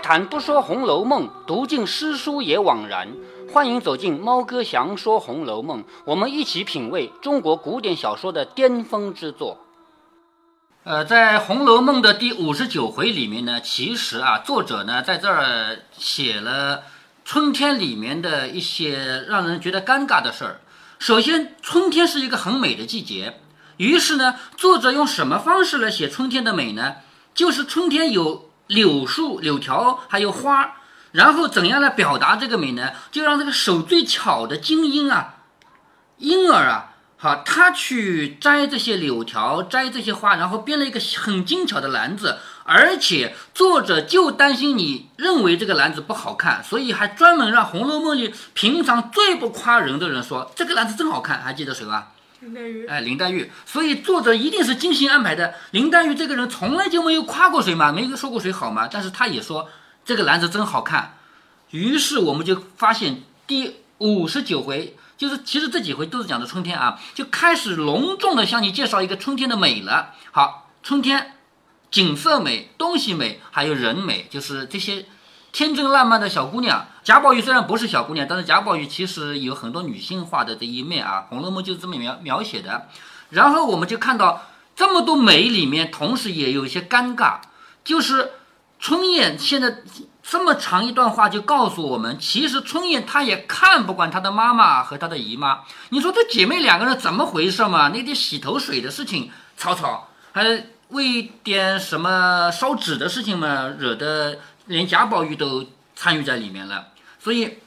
谈不说《红楼梦》，读尽诗书也枉然。欢迎走进猫哥祥说《红楼梦》，我们一起品味中国古典小说的巅峰之作。呃，在《红楼梦》的第五十九回里面呢，其实啊，作者呢在这儿写了春天里面的一些让人觉得尴尬的事儿。首先，春天是一个很美的季节，于是呢，作者用什么方式来写春天的美呢？就是春天有。柳树、柳条还有花，然后怎样来表达这个美呢？就让这个手最巧的精英啊，婴儿啊，好，他去摘这些柳条，摘这些花，然后编了一个很精巧的篮子。而且作者就担心你认为这个篮子不好看，所以还专门让《红楼梦》里平常最不夸人的人说这个篮子真好看。还记得谁吧？林黛玉，哎，林黛玉，所以作者一定是精心安排的。林黛玉这个人从来就没有夸过谁嘛，没有说过谁好嘛，但是他也说这个篮子真好看。于是我们就发现第五十九回，就是其实这几回都是讲的春天啊，就开始隆重的向你介绍一个春天的美了。好，春天景色美，东西美，还有人美，就是这些。天真烂漫的小姑娘贾宝玉虽然不是小姑娘，但是贾宝玉其实有很多女性化的这一面啊，《红楼梦》就是这么描描写的。然后我们就看到这么多美里面，同时也有一些尴尬，就是春燕现在这么长一段话就告诉我们，其实春燕她也看不惯她的妈妈和她的姨妈。你说这姐妹两个人怎么回事嘛？那点洗头水的事情吵吵，还为点什么烧纸的事情嘛，惹得。连贾宝玉都参与在里面了，所以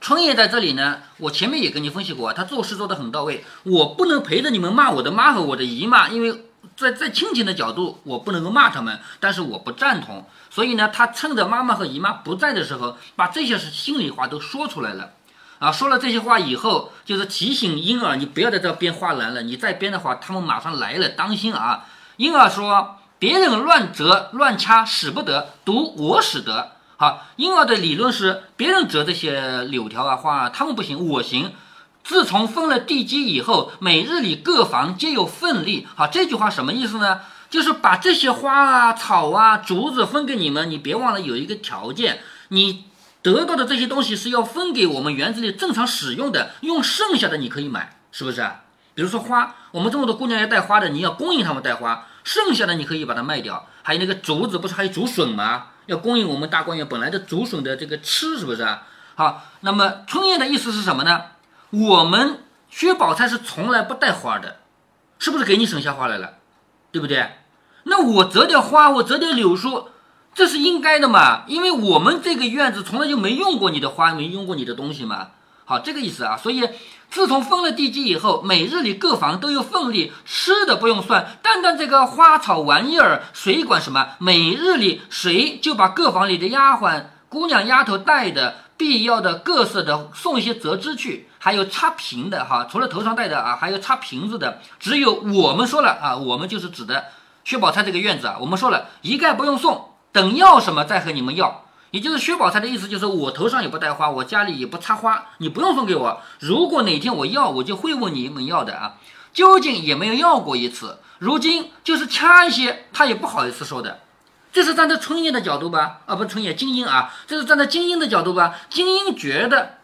春燕在这里呢，我前面也跟你分析过，他做事做得很到位。我不能陪着你们骂我的妈和我的姨妈，因为在在亲情的角度，我不能够骂他们，但是我不赞同。所以呢，他趁着妈妈和姨妈不在的时候，把这些是心里话都说出来了。啊，说了这些话以后，就是提醒婴儿，你不要在这编画栏了，你再编的话，他们马上来了，当心啊！婴儿说。别人乱折乱掐使不得，独我使得。好，婴儿的理论是别人折这些柳条啊花啊，他们不行，我行。自从分了地基以后，每日里各房皆有份力。好，这句话什么意思呢？就是把这些花啊草啊竹子分给你们，你别忘了有一个条件，你得到的这些东西是要分给我们园子里正常使用的，用剩下的你可以买，是不是？比如说花，我们这么多姑娘要带花的，你要供应她们带花。剩下的你可以把它卖掉，还有那个竹子，不是还有竹笋吗？要供应我们大观园本来的竹笋的这个吃，是不是啊？好，那么春燕的意思是什么呢？我们薛宝钗是从来不带花的，是不是给你省下花来了？对不对？那我折点花，我折点柳树，这是应该的嘛？因为我们这个院子从来就没用过你的花，没用过你的东西嘛。好，这个意思啊，所以。自从分了地基以后，每日里各房都有份例，吃的不用算，单单这个花草玩意儿，谁管什么？每日里谁就把各房里的丫鬟、姑娘、丫头带的必要的各色的送一些折枝去，还有插瓶的哈，除了头上戴的啊，还有插瓶子的，只有我们说了啊，我们就是指的薛宝钗这个院子啊，我们说了一概不用送，等要什么再和你们要。也就是薛宝钗的意思，就是我头上也不戴花，我家里也不插花，你不用送给我。如果哪天我要，我就会问你们要的啊。究竟也没有要过一次，如今就是掐一些，他也不好意思说的。这是站在春燕的角度吧？啊，不，春燕精英啊，这是站在精英的角度吧？精英觉得，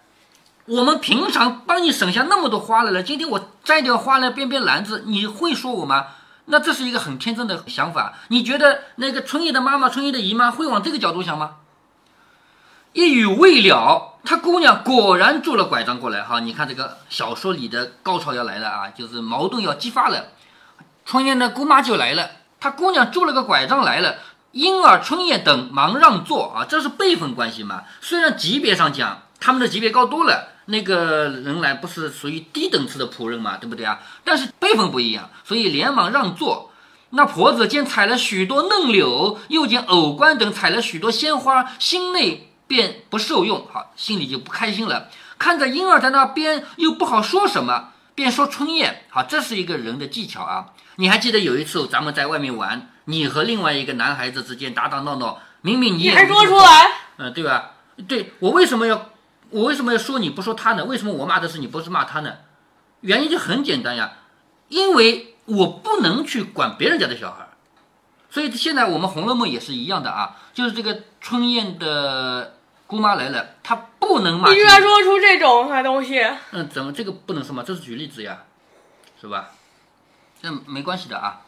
我们平常帮你省下那么多花来了，今天我摘掉花来编编篮子，你会说我吗？那这是一个很天真的想法。你觉得那个春燕的妈妈、春燕的姨妈会往这个角度想吗？一语未了，他姑娘果然拄了拐杖过来。哈，你看这个小说里的高潮要来了啊，就是矛盾要激发了。春燕的姑妈就来了，她姑娘拄了个拐杖来了，婴儿春燕等忙让座啊，这是辈分关系嘛。虽然级别上讲，他们的级别高多了，那个人来不是属于低等次的仆人嘛，对不对啊？但是辈分不一样，所以连忙让座。那婆子见采了许多嫩柳，又见藕官等采了许多鲜花，心内。便不受用，好，心里就不开心了。看着婴儿在那边，又不好说什么，便说春燕，好，这是一个人的技巧啊。你还记得有一次咱们在外面玩，你和另外一个男孩子之间打打闹闹，明明你还说出来，嗯，对吧？对我为什么要我为什么要说你不说他呢？为什么我骂的是你，不是骂他呢？原因就很简单呀，因为我不能去管别人家的小孩。所以现在我们《红楼梦》也是一样的啊，就是这个春燕的姑妈来了，她不能骂你居然说出这种啥东西？嗯，怎么这个不能说嘛？这是举例子呀，是吧？这没关系的啊。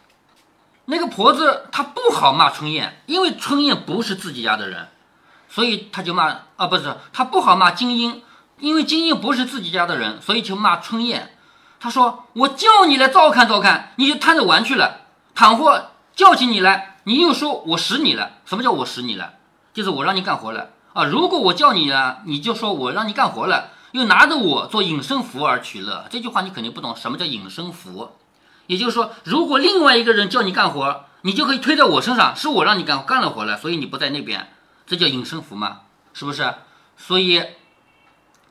那个婆子她不好骂春燕，因为春燕不是自己家的人，所以她就骂啊，不是她不好骂金英，因为金英不是自己家的人，所以就骂春燕。她说：“我叫你来照看照看，你就贪着玩去了；倘或叫起你来，你又说我使你了。什么叫我使你了？就是我让你干活了啊。如果我叫你了，你就说我让你干活了，又拿着我做隐身符而取乐。这句话你肯定不懂，什么叫隐身符？也就是说，如果另外一个人叫你干活，你就可以推在我身上，是我让你干干了活了，所以你不在那边，这叫隐身符嘛？是不是？所以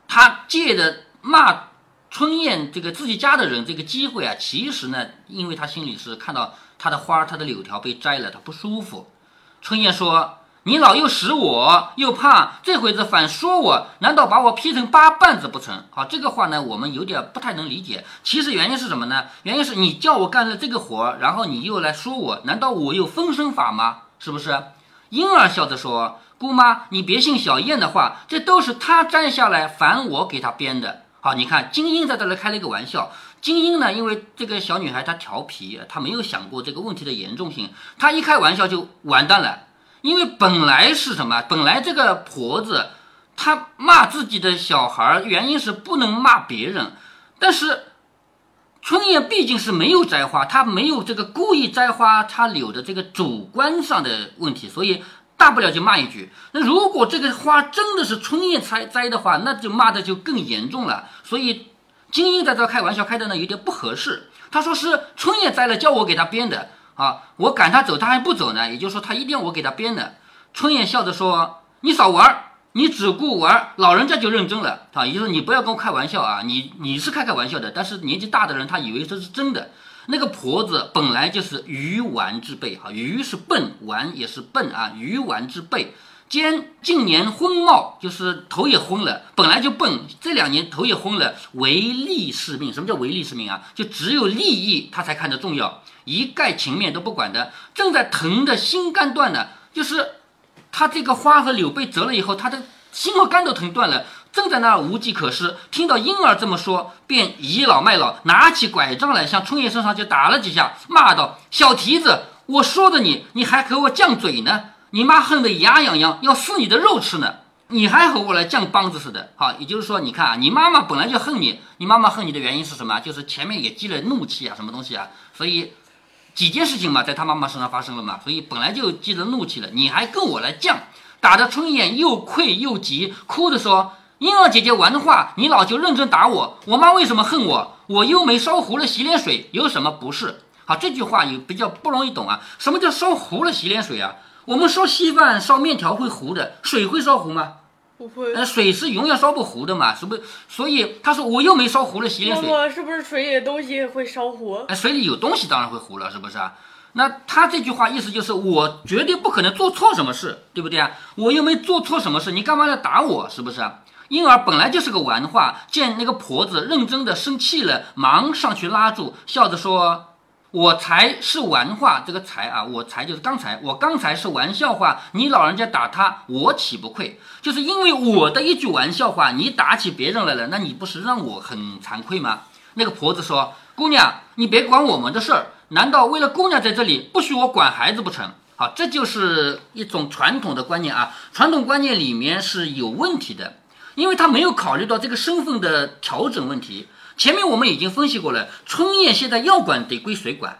他借着骂春燕这个自己家的人这个机会啊，其实呢，因为他心里是看到他的花、他的柳条被摘了，他不舒服。春燕说：“你老又使我，又怕，这回子反说我，难道把我劈成八瓣子不成？”好，这个话呢，我们有点不太能理解。其实原因是什么呢？原因是你叫我干了这个活，然后你又来说我，难道我有分身法吗？是不是？婴儿笑着说：“姑妈，你别信小燕的话，这都是她摘下来反我给她编的。”好，你看金英在这里开了一个玩笑。金英呢，因为这个小女孩她调皮，她没有想过这个问题的严重性，她一开玩笑就完蛋了。因为本来是什么？本来这个婆子她骂自己的小孩，原因是不能骂别人，但是春燕毕竟是没有摘花，她没有这个故意摘花插柳的这个主观上的问题，所以大不了就骂一句。那如果这个花真的是春燕摘摘的话，那就骂的就更严重了。所以金英在这开玩笑开的呢有点不合适。他说是春燕栽了，叫我给他编的啊，我赶他走，他还不走呢，也就是说他一定要我给他编的。春燕笑着说：“你少玩，你只顾玩，老人家就认真了啊，也就是你不要跟我开玩笑啊，你你是开开玩笑的，但是年纪大的人他以为这是真的。那个婆子本来就是愚顽之辈哈，愚是笨，顽也是笨啊，愚顽之辈。兼近年昏冒，就是头也昏了，本来就笨，这两年头也昏了，唯利是命。什么叫唯利是命啊？就只有利益他才看得重要，一概情面都不管的，正在疼的心肝断呢。就是他这个花和柳被折了以后，他的心和肝都疼断了，正在那儿无计可施。听到婴儿这么说，便倚老卖老，拿起拐杖来向春燕身上就打了几下，骂道：“小蹄子，我说的你，你还和我犟嘴呢！你妈恨得牙痒痒，要撕你的肉吃呢！你还和我来犟梆子似的。好，也就是说，你看啊，你妈妈本来就恨你，你妈妈恨你的原因是什么？就是前面也积了怒气啊，什么东西啊？所以几件事情嘛，在他妈妈身上发生了嘛，所以本来就积了怒气了，你还跟我来犟，打得春燕又愧又急，哭着说：“婴儿姐姐玩的话，你老就认真打我，我妈为什么恨我？我又没烧糊了洗脸水，有什么不是？”好，这句话也比较不容易懂啊。什么叫烧糊了洗脸水啊？我们烧稀饭、烧面条会糊的，水会烧糊吗？不会。呃，水是永远烧不糊的嘛，是不是？所以他说我又没烧糊了洗脸水，默默是不是水里的东西会烧糊？哎，水里有东西当然会糊了，是不是啊？那他这句话意思就是我绝对不可能做错什么事，对不对啊？我又没做错什么事，你干嘛要打我？是不是啊？婴儿本来就是个玩话，见那个婆子认真的生气了，忙上去拉住，笑着说：“我才是玩话，这个才啊，我才就是刚才，我刚才是玩笑话，你老人家打他，我岂不愧？就是因为我的一句玩笑话，你打起别人来了，那你不是让我很惭愧吗？”那个婆子说：“姑娘，你别管我们的事儿，难道为了姑娘在这里，不许我管孩子不成？”好，这就是一种传统的观念啊，传统观念里面是有问题的，因为他没有考虑到这个身份的调整问题。前面我们已经分析过了，春燕现在要管得归谁管？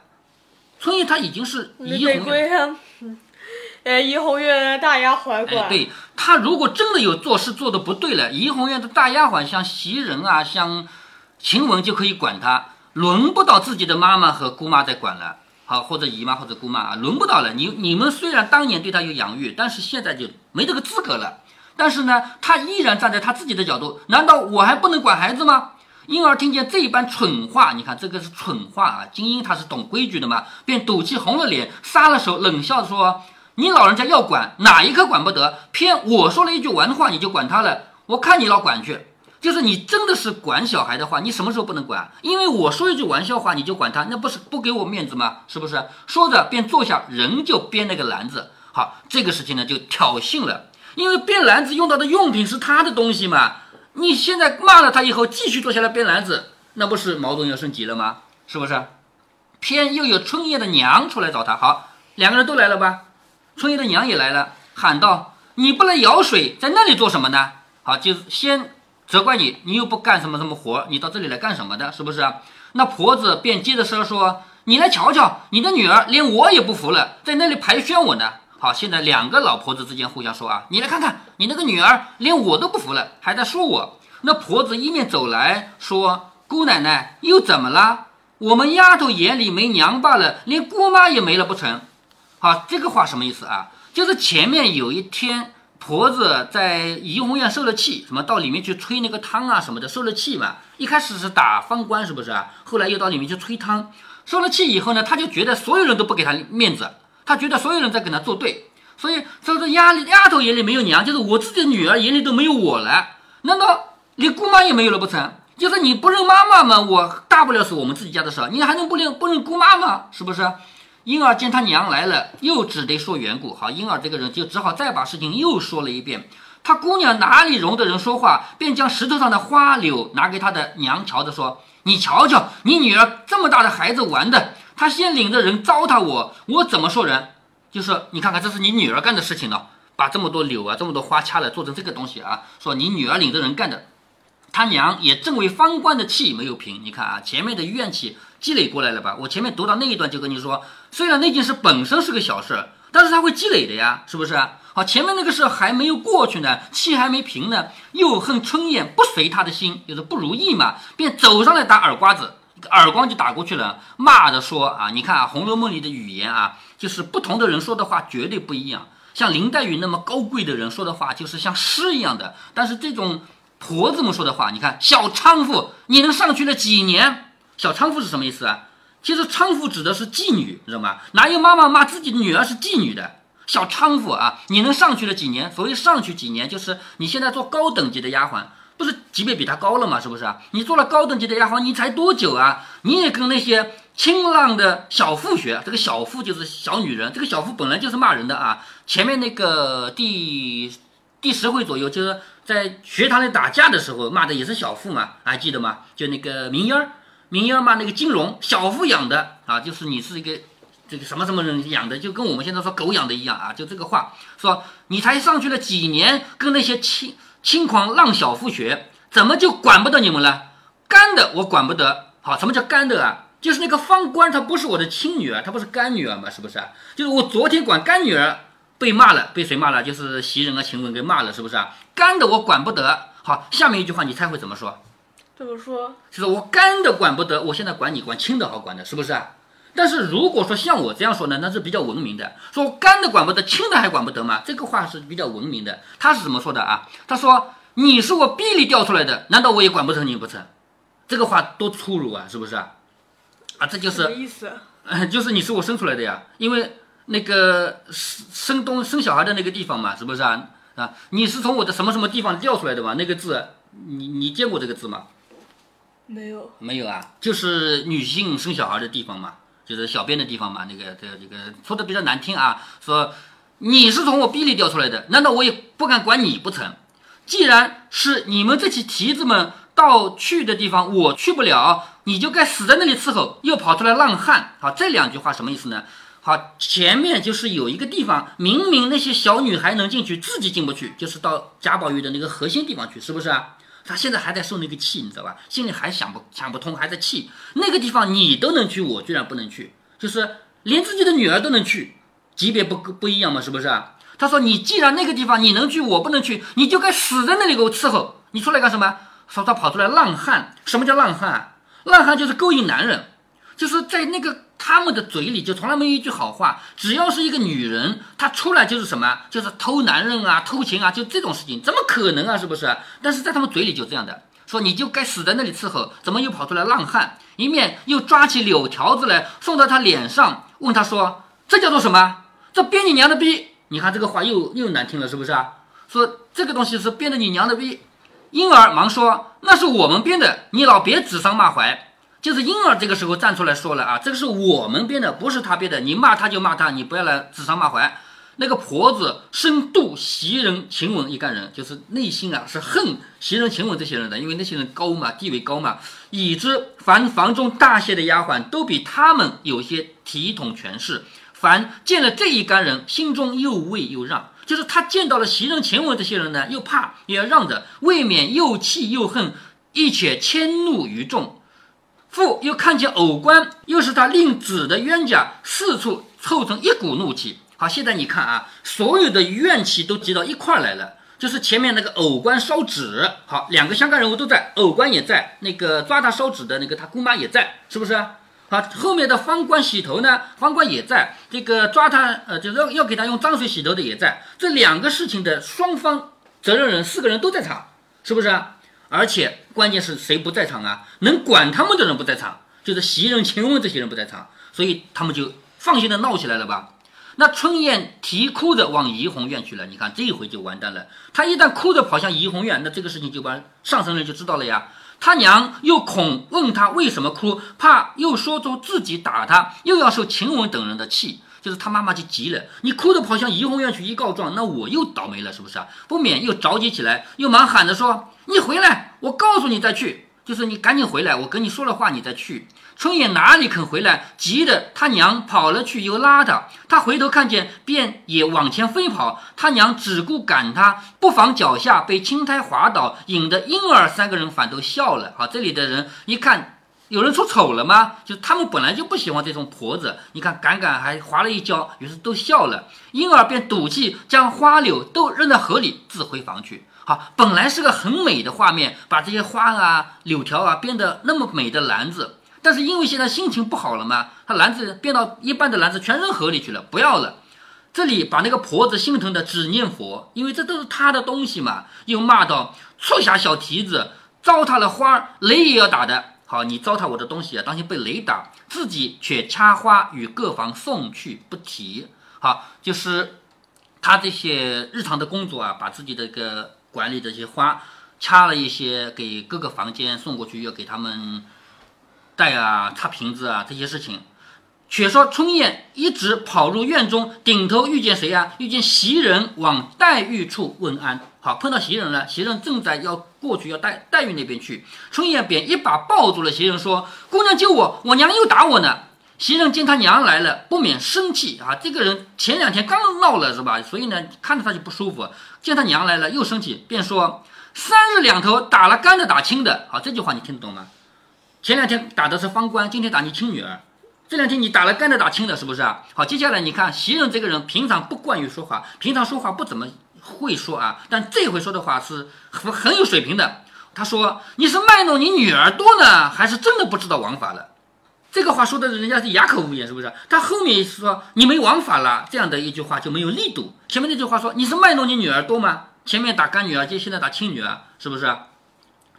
春燕她已经是怡红院，归上，呃，怡红院的大丫鬟哎，对她如果真的有做事做的不对了，怡红院的大丫鬟像袭人啊，像晴雯就可以管她，轮不到自己的妈妈和姑妈在管了。好，或者姨妈或者姑妈啊，轮不到了。你你们虽然当年对她有养育，但是现在就没这个资格了。但是呢，她依然站在她自己的角度，难道我还不能管孩子吗？婴儿听见这一般蠢话，你看这个是蠢话啊！金英他是懂规矩的嘛，便赌气红了脸，撒了手，冷笑说：“你老人家要管，哪一个管不得？偏我说了一句玩话，你就管他了？我看你老管去。”就是你真的是管小孩的话，你什么时候不能管？因为我说一句玩笑话你就管他，那不是不给我面子吗？是不是？说着便坐下，人就编那个篮子。好，这个事情呢就挑衅了，因为编篮子用到的用品是他的东西嘛。你现在骂了他以后，继续坐下来编篮子，那不是矛盾要升级了吗？是不是？偏又有春叶的娘出来找他，好，两个人都来了吧？春叶的娘也来了，喊道：“你不来舀水，在那里做什么呢？”好，就先责怪你，你又不干什么什么活，你到这里来干什么的？是不是？那婆子便接着声说：“你来瞧瞧，你的女儿连我也不服了，在那里排宣我呢。”好，现在两个老婆子之间互相说啊，你来看看，你那个女儿连我都不服了，还在说我。那婆子一面走来说：“姑奶奶又怎么了？我们丫头眼里没娘罢了，连姑妈也没了不成？”好，这个话什么意思啊？就是前面有一天婆子在怡红院受了气，什么到里面去吹那个汤啊什么的，受了气嘛。一开始是打方官，是不是啊？后来又到里面去吹汤，受了气以后呢，他就觉得所有人都不给他面子。他觉得所有人在跟他作对，所以说这丫丫头眼里没有娘，就是我自己的女儿眼里都没有我了。难道连姑妈也没有了不成？就是你不认妈妈嘛，我大不了是我们自己家的事，你还能不认不认姑妈吗？是不是？婴儿见他娘来了，又只得说缘故。好，婴儿这个人就只好再把事情又说了一遍。他姑娘哪里容得人说话，便将石头上的花柳拿给他的娘瞧着说：“你瞧瞧，你女儿这么大的孩子玩的。”他先领着人糟蹋我，我怎么说人？就是你看看，这是你女儿干的事情呢，把这么多柳啊，这么多花掐了，做成这个东西啊，说你女儿领着人干的。他娘也正为方官的气没有平，你看啊，前面的怨气积累过来了吧？我前面读到那一段就跟你说，虽然那件事本身是个小事，但是它会积累的呀，是不是？好，前面那个事还没有过去呢，气还没平呢，又恨春燕不随他的心，就是不如意嘛，便走上来打耳瓜子。耳光就打过去了，骂着说啊，你看啊，《红楼梦》里的语言啊，就是不同的人说的话绝对不一样。像林黛玉那么高贵的人说的话，就是像诗一样的。但是这种婆子们说的话，你看小娼妇，你能上去了几年？小娼妇是什么意思啊？其实娼妇指的是妓女，知道吗？哪有妈妈骂自己的女儿是妓女的？小娼妇啊，你能上去了几年？所谓上去几年，就是你现在做高等级的丫鬟。不是级别比他高了嘛？是不是啊？你做了高等级的丫鬟，你才多久啊？你也跟那些清浪的小妇学，这个小妇就是小女人，这个小妇本来就是骂人的啊。前面那个第第十回左右，就是在学堂里打架的时候骂的也是小妇嘛，还记得吗？就那个明烟儿，明烟儿骂那个金荣，小妇养的啊，就是你是一个这个什么什么人养的，就跟我们现在说狗养的一样啊，就这个话说你才上去了几年，跟那些清。轻狂浪小妇学，怎么就管不得你们了？干的我管不得。好，什么叫干的啊？就是那个方官，她不是我的亲女儿，她不是干女儿嘛？是不是？就是我昨天管干女儿被骂了，被谁骂了？就是袭人啊、晴雯给骂了，是不是啊？干的我管不得。好，下面一句话你猜会怎么说？怎么说？就是我干的管不得，我现在管你管轻的好管的，是不是啊？但是如果说像我这样说呢，那是比较文明的。说干的管不得，轻的还管不得吗？这个话是比较文明的。他是怎么说的啊？他说：“你是我臂里掉出来的，难道我也管不成你不成？”这个话多粗鲁啊，是不是啊？啊，这就是意思？就是你是我生出来的呀，因为那个生生东生小孩的那个地方嘛，是不是啊？啊，你是从我的什么什么地方掉出来的嘛？那个字，你你见过这个字吗？没有，没有啊，就是女性生小孩的地方嘛。就是小便的地方嘛，那个这个这个说的比较难听啊，说你是从我逼里掉出来的，难道我也不敢管你不成？既然是你们这些蹄子们到去的地方，我去不了，你就该死在那里伺候，又跑出来浪汉。好，这两句话什么意思呢？好，前面就是有一个地方，明明那些小女孩能进去，自己进不去，就是到贾宝玉的那个核心地方去，是不是啊？他现在还在受那个气，你知道吧？心里还想不想不通，还在气。那个地方你都能去，我居然不能去，就是连自己的女儿都能去，级别不不一样嘛，是不是？他说：“你既然那个地方你能去，我不能去，你就该死在那里给我伺候。你出来干什么？”说他跑出来浪汉。什么叫浪汉？浪汉就是勾引男人，就是在那个。他们的嘴里就从来没有一句好话，只要是一个女人，她出来就是什么，就是偷男人啊、偷情啊，就这种事情，怎么可能啊？是不是？但是在他们嘴里就这样的，说你就该死在那里伺候，怎么又跑出来浪汉？一面又抓起柳条子来送到他脸上，问他说：“这叫做什么？这编你娘的逼！你看这个话又又难听了，是不是啊？说这个东西是编的你娘的逼。”婴儿忙说：“那是我们编的，你老别指桑骂槐。”就是婴儿这个时候站出来说了啊，这个是我们编的，不是他编的，你骂他就骂他，你不要来指桑骂槐。那个婆子深妒袭人、晴雯一干人，就是内心啊是恨袭人、晴雯这些人的，因为那些人高嘛，地位高嘛，已知凡房中大些的丫鬟都比他们有些体统权势，凡见了这一干人，心中又畏又让。就是他见到了袭人、晴雯这些人呢，又怕也要让着，未免又气又恨，一且迁怒于众。父又看见偶官，又是他令子的冤家，四处凑成一股怒气。好，现在你看啊，所有的怨气都集到一块来了。就是前面那个偶官烧纸，好，两个相干人物都在，偶官也在，那个抓他烧纸的那个他姑妈也在，是不是？好，后面的方官洗头呢，方官也在，这个抓他呃，就是要要给他用脏水洗头的也在，这两个事情的双方责任人四个人都在场，是不是？而且关键是谁不在场啊？能管他们的人不在场，就是袭人、晴雯这些人不在场，所以他们就放心的闹起来了吧？那春燕啼哭着往怡红院去了，你看这一回就完蛋了。她一旦哭着跑向怡红院，那这个事情就把上层人就知道了呀。他娘又恐问他为什么哭，怕又说出自己打他，又要受晴雯等人的气，就是他妈妈就急了。你哭着跑向怡红院去一告状，那我又倒霉了，是不是啊？不免又着急起来，又忙喊着说：“你回来，我告诉你再去。”就是你赶紧回来，我跟你说了话，你再去。春燕哪里肯回来，急得他娘跑了去，又拉他。他回头看见，便也往前飞跑。他娘只顾赶他，不防脚下被青苔滑倒，引得婴儿三个人反都笑了。好，这里的人一看，有人出丑了吗？就他们本来就不喜欢这种婆子，你看赶赶还滑了一跤，于是都笑了。婴儿便赌气将花柳都扔在河里，自回房去。好，本来是个很美的画面，把这些花啊、柳条啊编得那么美的篮子，但是因为现在心情不好了嘛，他篮子编到一半的篮子全扔河里去了，不要了。这里把那个婆子心疼的只念佛，因为这都是他的东西嘛，又骂道：“促下小蹄子，糟蹋了花，雷也要打的。好，你糟蹋我的东西啊，当心被雷打。自己却掐花与各房送去不提。好，就是他这些日常的工作啊，把自己的个。管理这些花，掐了一些给各个房间送过去，要给他们带啊、擦瓶子啊这些事情。却说春燕一直跑入院中，顶头遇见谁呀？遇见袭人往黛玉处问安。好，碰到袭人了，袭人正在要过去要黛黛玉那边去，春燕便一把抱住了袭人，说：“姑娘救我，我娘又打我呢。”袭人见他娘来了，不免生气啊！这个人前两天刚闹了是吧？所以呢，看着他就不舒服。见他娘来了，又生气，便说：“三日两头打了干的，打亲的。”好，这句话你听得懂吗？前两天打的是方官，今天打你亲女儿。这两天你打了干的，打亲的，是不是啊？好，接下来你看袭人这个人平常不惯于说话，平常说话不怎么会说啊，但这回说的话是很很有水平的。他说：“你是卖弄你女儿多呢，还是真的不知道王法了？”这个话说的人家是哑口无言，是不是？他后面说你没王法了，这样的一句话就没有力度。前面那句话说你是卖弄你女儿多吗？前面打干女儿，接现在打亲女儿，是不是？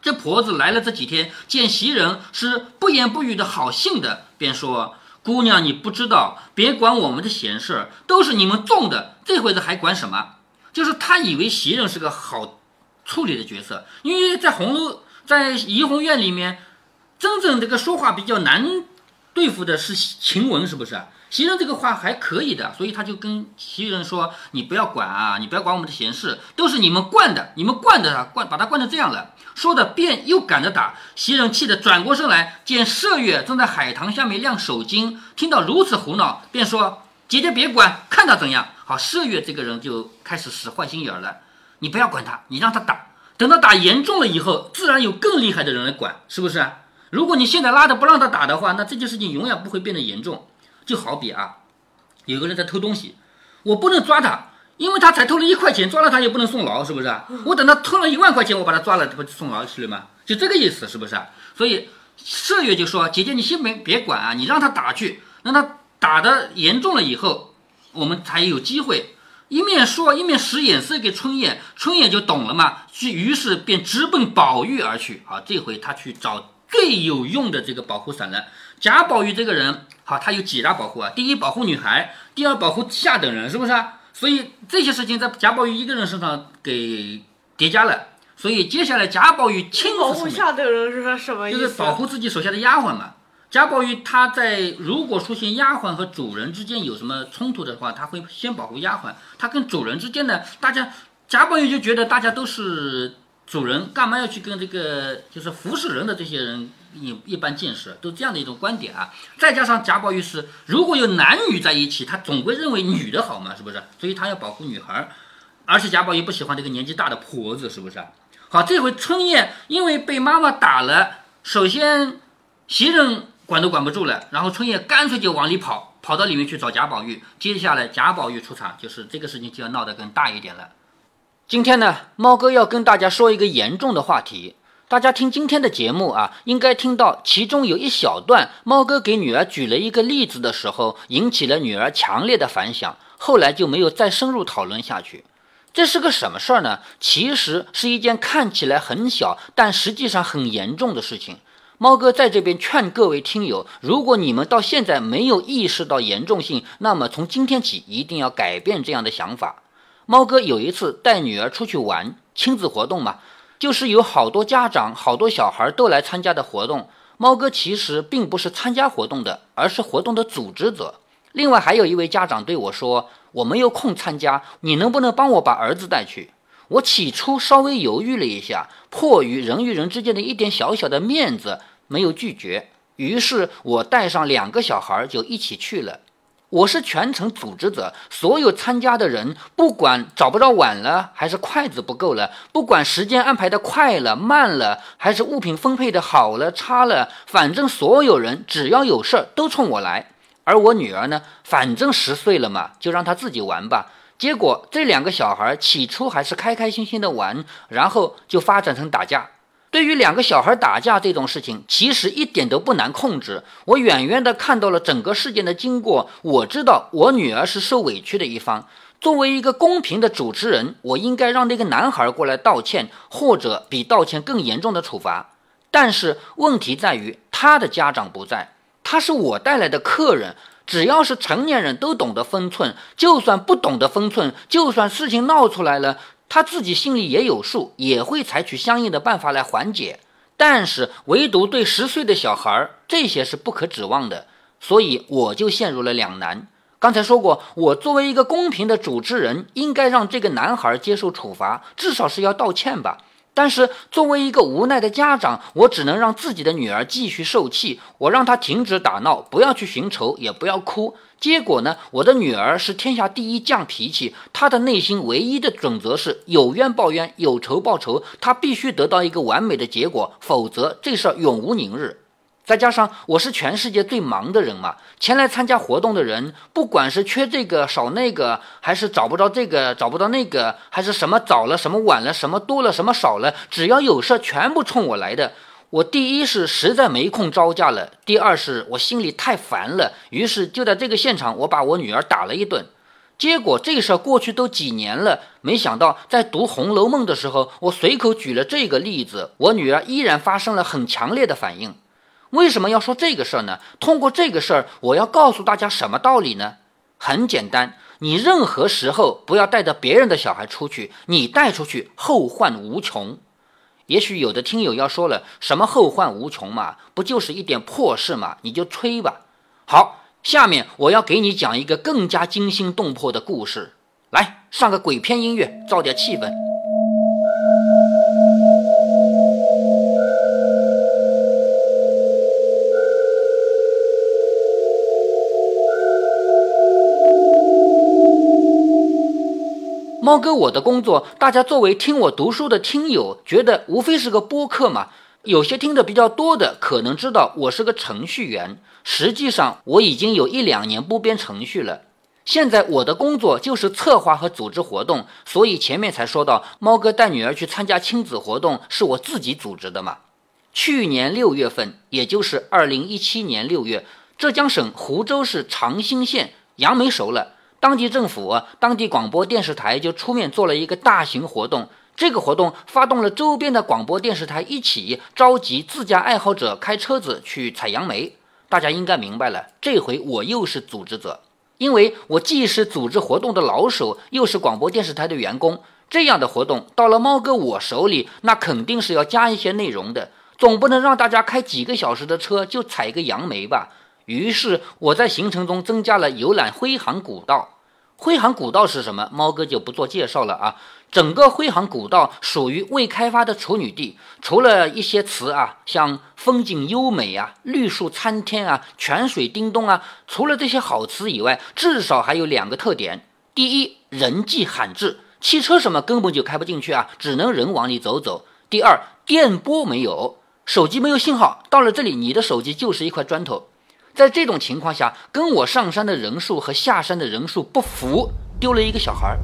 这婆子来了这几天，见袭人是不言不语的好性的，便说：“姑娘，你不知道，别管我们的闲事，都是你们种的，这回子还管什么？”就是他以为袭人是个好处理的角色，因为在红楼，在怡红院里面，真正这个说话比较难。对付的是晴雯，是不是？袭人这个话还可以的，所以他就跟袭人说：“你不要管啊，你不要管我们的闲事，都是你们惯的，你们惯的他，惯把他惯成这样了。”说的便又赶着打。袭人气得转过身来，见麝月正在海棠下面晾手巾，听到如此胡闹，便说：“姐姐别管，看他怎样。”好，麝月这个人就开始使坏心眼了。你不要管他，你让他打，等他打严重了以后，自然有更厉害的人来管，是不是？如果你现在拉着不让他打的话，那这件事情永远不会变得严重。就好比啊，有个人在偷东西，我不能抓他，因为他才偷了一块钱，抓了他也不能送牢，是不是？我等他偷了一万块钱，我把他抓了，不就送牢去了吗？就这个意思，是不是？所以麝月就说：“姐姐，你先别别管啊，你让他打去，让他打的严重了以后，我们才有机会。”一面说，一面使眼色给春燕，春燕就懂了嘛，于是便直奔宝玉而去。好，这回他去找。最有用的这个保护伞了。贾宝玉这个人，好，他有几大保护啊？第一，保护女孩；第二，保护下等人，是不是啊？所以这些事情在贾宝玉一个人身上给叠加了。所以接下来贾宝玉亲保护下等人是什么意思？就是保护自己手下的丫鬟嘛。贾宝玉他在如果出现丫鬟和主人之间有什么冲突的话，他会先保护丫鬟。他跟主人之间呢，大家贾宝玉就觉得大家都是主人，干嘛要去跟这个就是服侍人的这些人一一般见识，都这样的一种观点啊。再加上贾宝玉是如果有男女在一起，他总归认为女的好嘛，是不是？所以他要保护女孩儿。而且贾宝玉不喜欢这个年纪大的婆子，是不是？好，这回春燕因为被妈妈打了，首先袭人管都管不住了，然后春燕干脆就往里跑，跑到里面去找贾宝玉。接下来贾宝玉出场，就是这个事情就要闹得更大一点了。今天呢，猫哥要跟大家说一个严重的话题。大家听今天的节目啊，应该听到其中有一小段，猫哥给女儿举了一个例子的时候，引起了女儿强烈的反响，后来就没有再深入讨论下去。这是个什么事儿呢？其实是一件看起来很小，但实际上很严重的事情。猫哥在这边劝各位听友，如果你们到现在没有意识到严重性，那么从今天起一定要改变这样的想法。猫哥有一次带女儿出去玩，亲子活动嘛，就是有好多家长、好多小孩都来参加的活动。猫哥其实并不是参加活动的，而是活动的组织者。另外还有一位家长对我说：“我没有空参加，你能不能帮我把儿子带去？”我起初稍微犹豫了一下，迫于人与人之间的一点小小的面子，没有拒绝。于是我带上两个小孩就一起去了。我是全程组织者，所有参加的人，不管找不着碗了，还是筷子不够了，不管时间安排的快了慢了，还是物品分配的好了差了，反正所有人只要有事儿都冲我来。而我女儿呢，反正十岁了嘛，就让她自己玩吧。结果这两个小孩起初还是开开心心的玩，然后就发展成打架。对于两个小孩打架这种事情，其实一点都不难控制。我远远的看到了整个事件的经过，我知道我女儿是受委屈的一方。作为一个公平的主持人，我应该让那个男孩过来道歉，或者比道歉更严重的处罚。但是问题在于他的家长不在，他是我带来的客人。只要是成年人都懂得分寸，就算不懂得分寸，就算事情闹出来了，他自己心里也有数，也会采取相应的办法来缓解。但是唯独对十岁的小孩儿，这些是不可指望的，所以我就陷入了两难。刚才说过，我作为一个公平的主持人，应该让这个男孩接受处罚，至少是要道歉吧。但是作为一个无奈的家长，我只能让自己的女儿继续受气，我让她停止打闹，不要去寻仇，也不要哭。结果呢，我的女儿是天下第一犟脾气，她的内心唯一的准则是有冤报冤，有仇报仇，她必须得到一个完美的结果，否则这事儿永无宁日。再加上我是全世界最忙的人嘛，前来参加活动的人，不管是缺这个少那个，还是找不着这个找不到那个，还是什么早了什么晚了，什么多了什么少了，只要有事全部冲我来的。我第一是实在没空招架了，第二是我心里太烦了，于是就在这个现场，我把我女儿打了一顿。结果这事儿过去都几年了，没想到在读《红楼梦》的时候，我随口举了这个例子，我女儿依然发生了很强烈的反应。为什么要说这个事儿呢？通过这个事儿，我要告诉大家什么道理呢？很简单，你任何时候不要带着别人的小孩出去，你带出去后患无穷。也许有的听友要说了，什么后患无穷嘛？不就是一点破事嘛？你就吹吧。好，下面我要给你讲一个更加惊心动魄的故事。来，上个鬼片音乐，造点气氛。猫哥，我的工作，大家作为听我读书的听友，觉得无非是个播客嘛。有些听的比较多的，可能知道我是个程序员。实际上，我已经有一两年不编程序了。现在我的工作就是策划和组织活动，所以前面才说到，猫哥带女儿去参加亲子活动是我自己组织的嘛。去年六月份，也就是二零一七年六月，浙江省湖州市长兴县杨梅熟了。当地政府、当地广播电视台就出面做了一个大型活动。这个活动发动了周边的广播电视台一起召集自驾爱好者开车子去采杨梅。大家应该明白了，这回我又是组织者。因为我既是组织活动的老手，又是广播电视台的员工，这样的活动到了猫哥我手里，那肯定是要加一些内容的，总不能让大家开几个小时的车就采个杨梅吧。于是我在行程中增加了游览徽杭古道。徽杭古道是什么？猫哥就不做介绍了啊。整个徽杭古道属于未开发的处女地，除了一些词啊，像风景优美啊、绿树参天啊、泉水叮咚啊，除了这些好词以外，至少还有两个特点：第一，人迹罕至，汽车什么根本就开不进去啊，只能人往里走走；第二，电波没有，手机没有信号，到了这里，你的手机就是一块砖头。在这种情况下，跟我上山的人数和下山的人数不符，丢了一个小孩儿。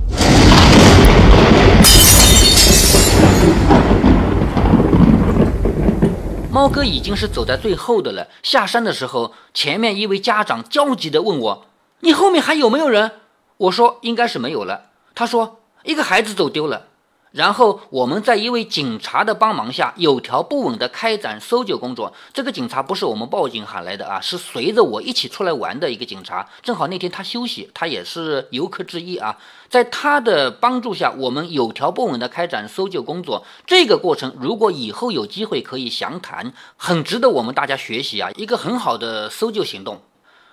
猫哥已经是走在最后的了。下山的时候，前面一位家长焦急地问我：“你后面还有没有人？”我说：“应该是没有了。”他说：“一个孩子走丢了。”然后我们在一位警察的帮忙下，有条不紊地开展搜救工作。这个警察不是我们报警喊来的啊，是随着我一起出来玩的一个警察。正好那天他休息，他也是游客之一啊。在他的帮助下，我们有条不紊地开展搜救工作。这个过程如果以后有机会可以详谈，很值得我们大家学习啊，一个很好的搜救行动。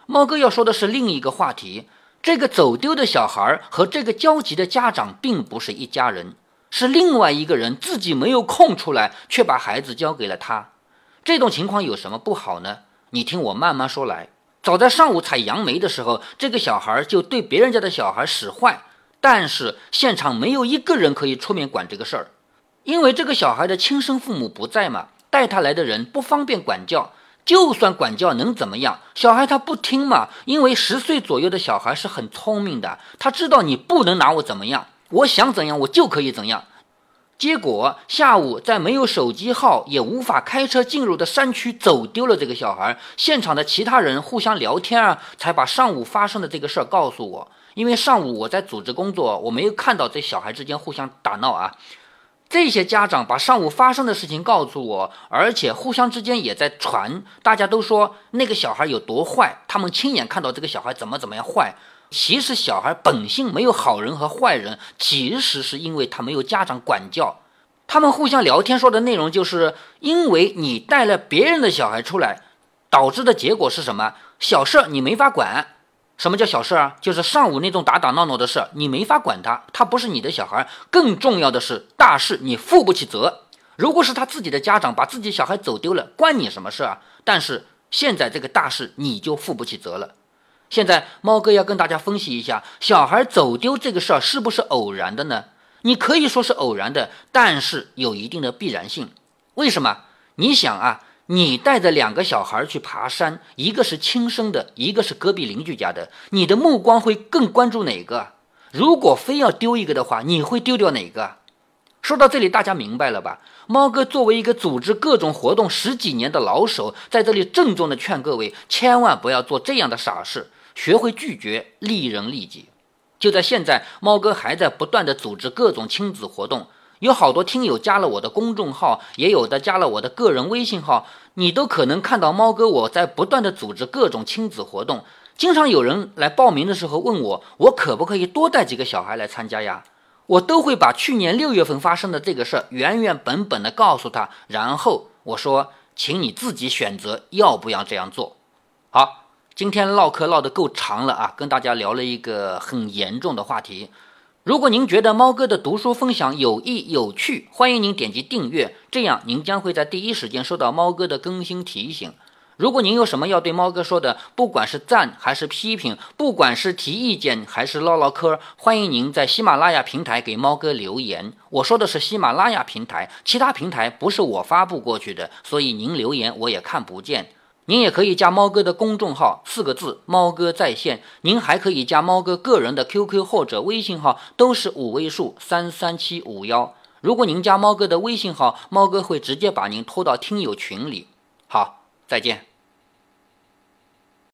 猫哥要说的是另一个话题：这个走丢的小孩和这个焦急的家长并不是一家人。是另外一个人自己没有空出来，却把孩子交给了他。这种情况有什么不好呢？你听我慢慢说来。早在上午采杨梅的时候，这个小孩就对别人家的小孩使坏，但是现场没有一个人可以出面管这个事儿，因为这个小孩的亲生父母不在嘛，带他来的人不方便管教。就算管教能怎么样？小孩他不听嘛，因为十岁左右的小孩是很聪明的，他知道你不能拿我怎么样。我想怎样，我就可以怎样。结果下午在没有手机号也无法开车进入的山区走丢了这个小孩。现场的其他人互相聊天啊，才把上午发生的这个事儿告诉我。因为上午我在组织工作，我没有看到这小孩之间互相打闹啊。这些家长把上午发生的事情告诉我，而且互相之间也在传，大家都说那个小孩有多坏，他们亲眼看到这个小孩怎么怎么样坏。其实小孩本性没有好人和坏人，其实是因为他没有家长管教。他们互相聊天说的内容，就是因为你带了别人的小孩出来，导致的结果是什么？小事你没法管。什么叫小事啊？就是上午那种打打闹闹的事，你没法管他，他不是你的小孩。更重要的是大事你负不起责。如果是他自己的家长把自己小孩走丢了，关你什么事啊？但是现在这个大事你就负不起责了。现在猫哥要跟大家分析一下，小孩走丢这个事儿是不是偶然的呢？你可以说是偶然的，但是有一定的必然性。为什么？你想啊，你带着两个小孩去爬山，一个是亲生的，一个是隔壁邻居家的，你的目光会更关注哪个？如果非要丢一个的话，你会丢掉哪个？说到这里，大家明白了吧？猫哥作为一个组织各种活动十几年的老手，在这里郑重的劝各位，千万不要做这样的傻事。学会拒绝，利人利己。就在现在，猫哥还在不断的组织各种亲子活动，有好多听友加了我的公众号，也有的加了我的个人微信号，你都可能看到猫哥我在不断的组织各种亲子活动。经常有人来报名的时候问我，我可不可以多带几个小孩来参加呀？我都会把去年六月份发生的这个事儿原原本本的告诉他，然后我说，请你自己选择要不要这样做。好。今天唠嗑唠得够长了啊，跟大家聊了一个很严重的话题。如果您觉得猫哥的读书分享有益有趣，欢迎您点击订阅，这样您将会在第一时间收到猫哥的更新提醒。如果您有什么要对猫哥说的，不管是赞还是批评，不管是提意见还是唠唠嗑，欢迎您在喜马拉雅平台给猫哥留言。我说的是喜马拉雅平台，其他平台不是我发布过去的，所以您留言我也看不见。您也可以加猫哥的公众号，四个字“猫哥在线”。您还可以加猫哥个人的 QQ 或者微信号，都是五位数三三七五幺。如果您加猫哥的微信号，猫哥会直接把您拖到听友群里。好，再见。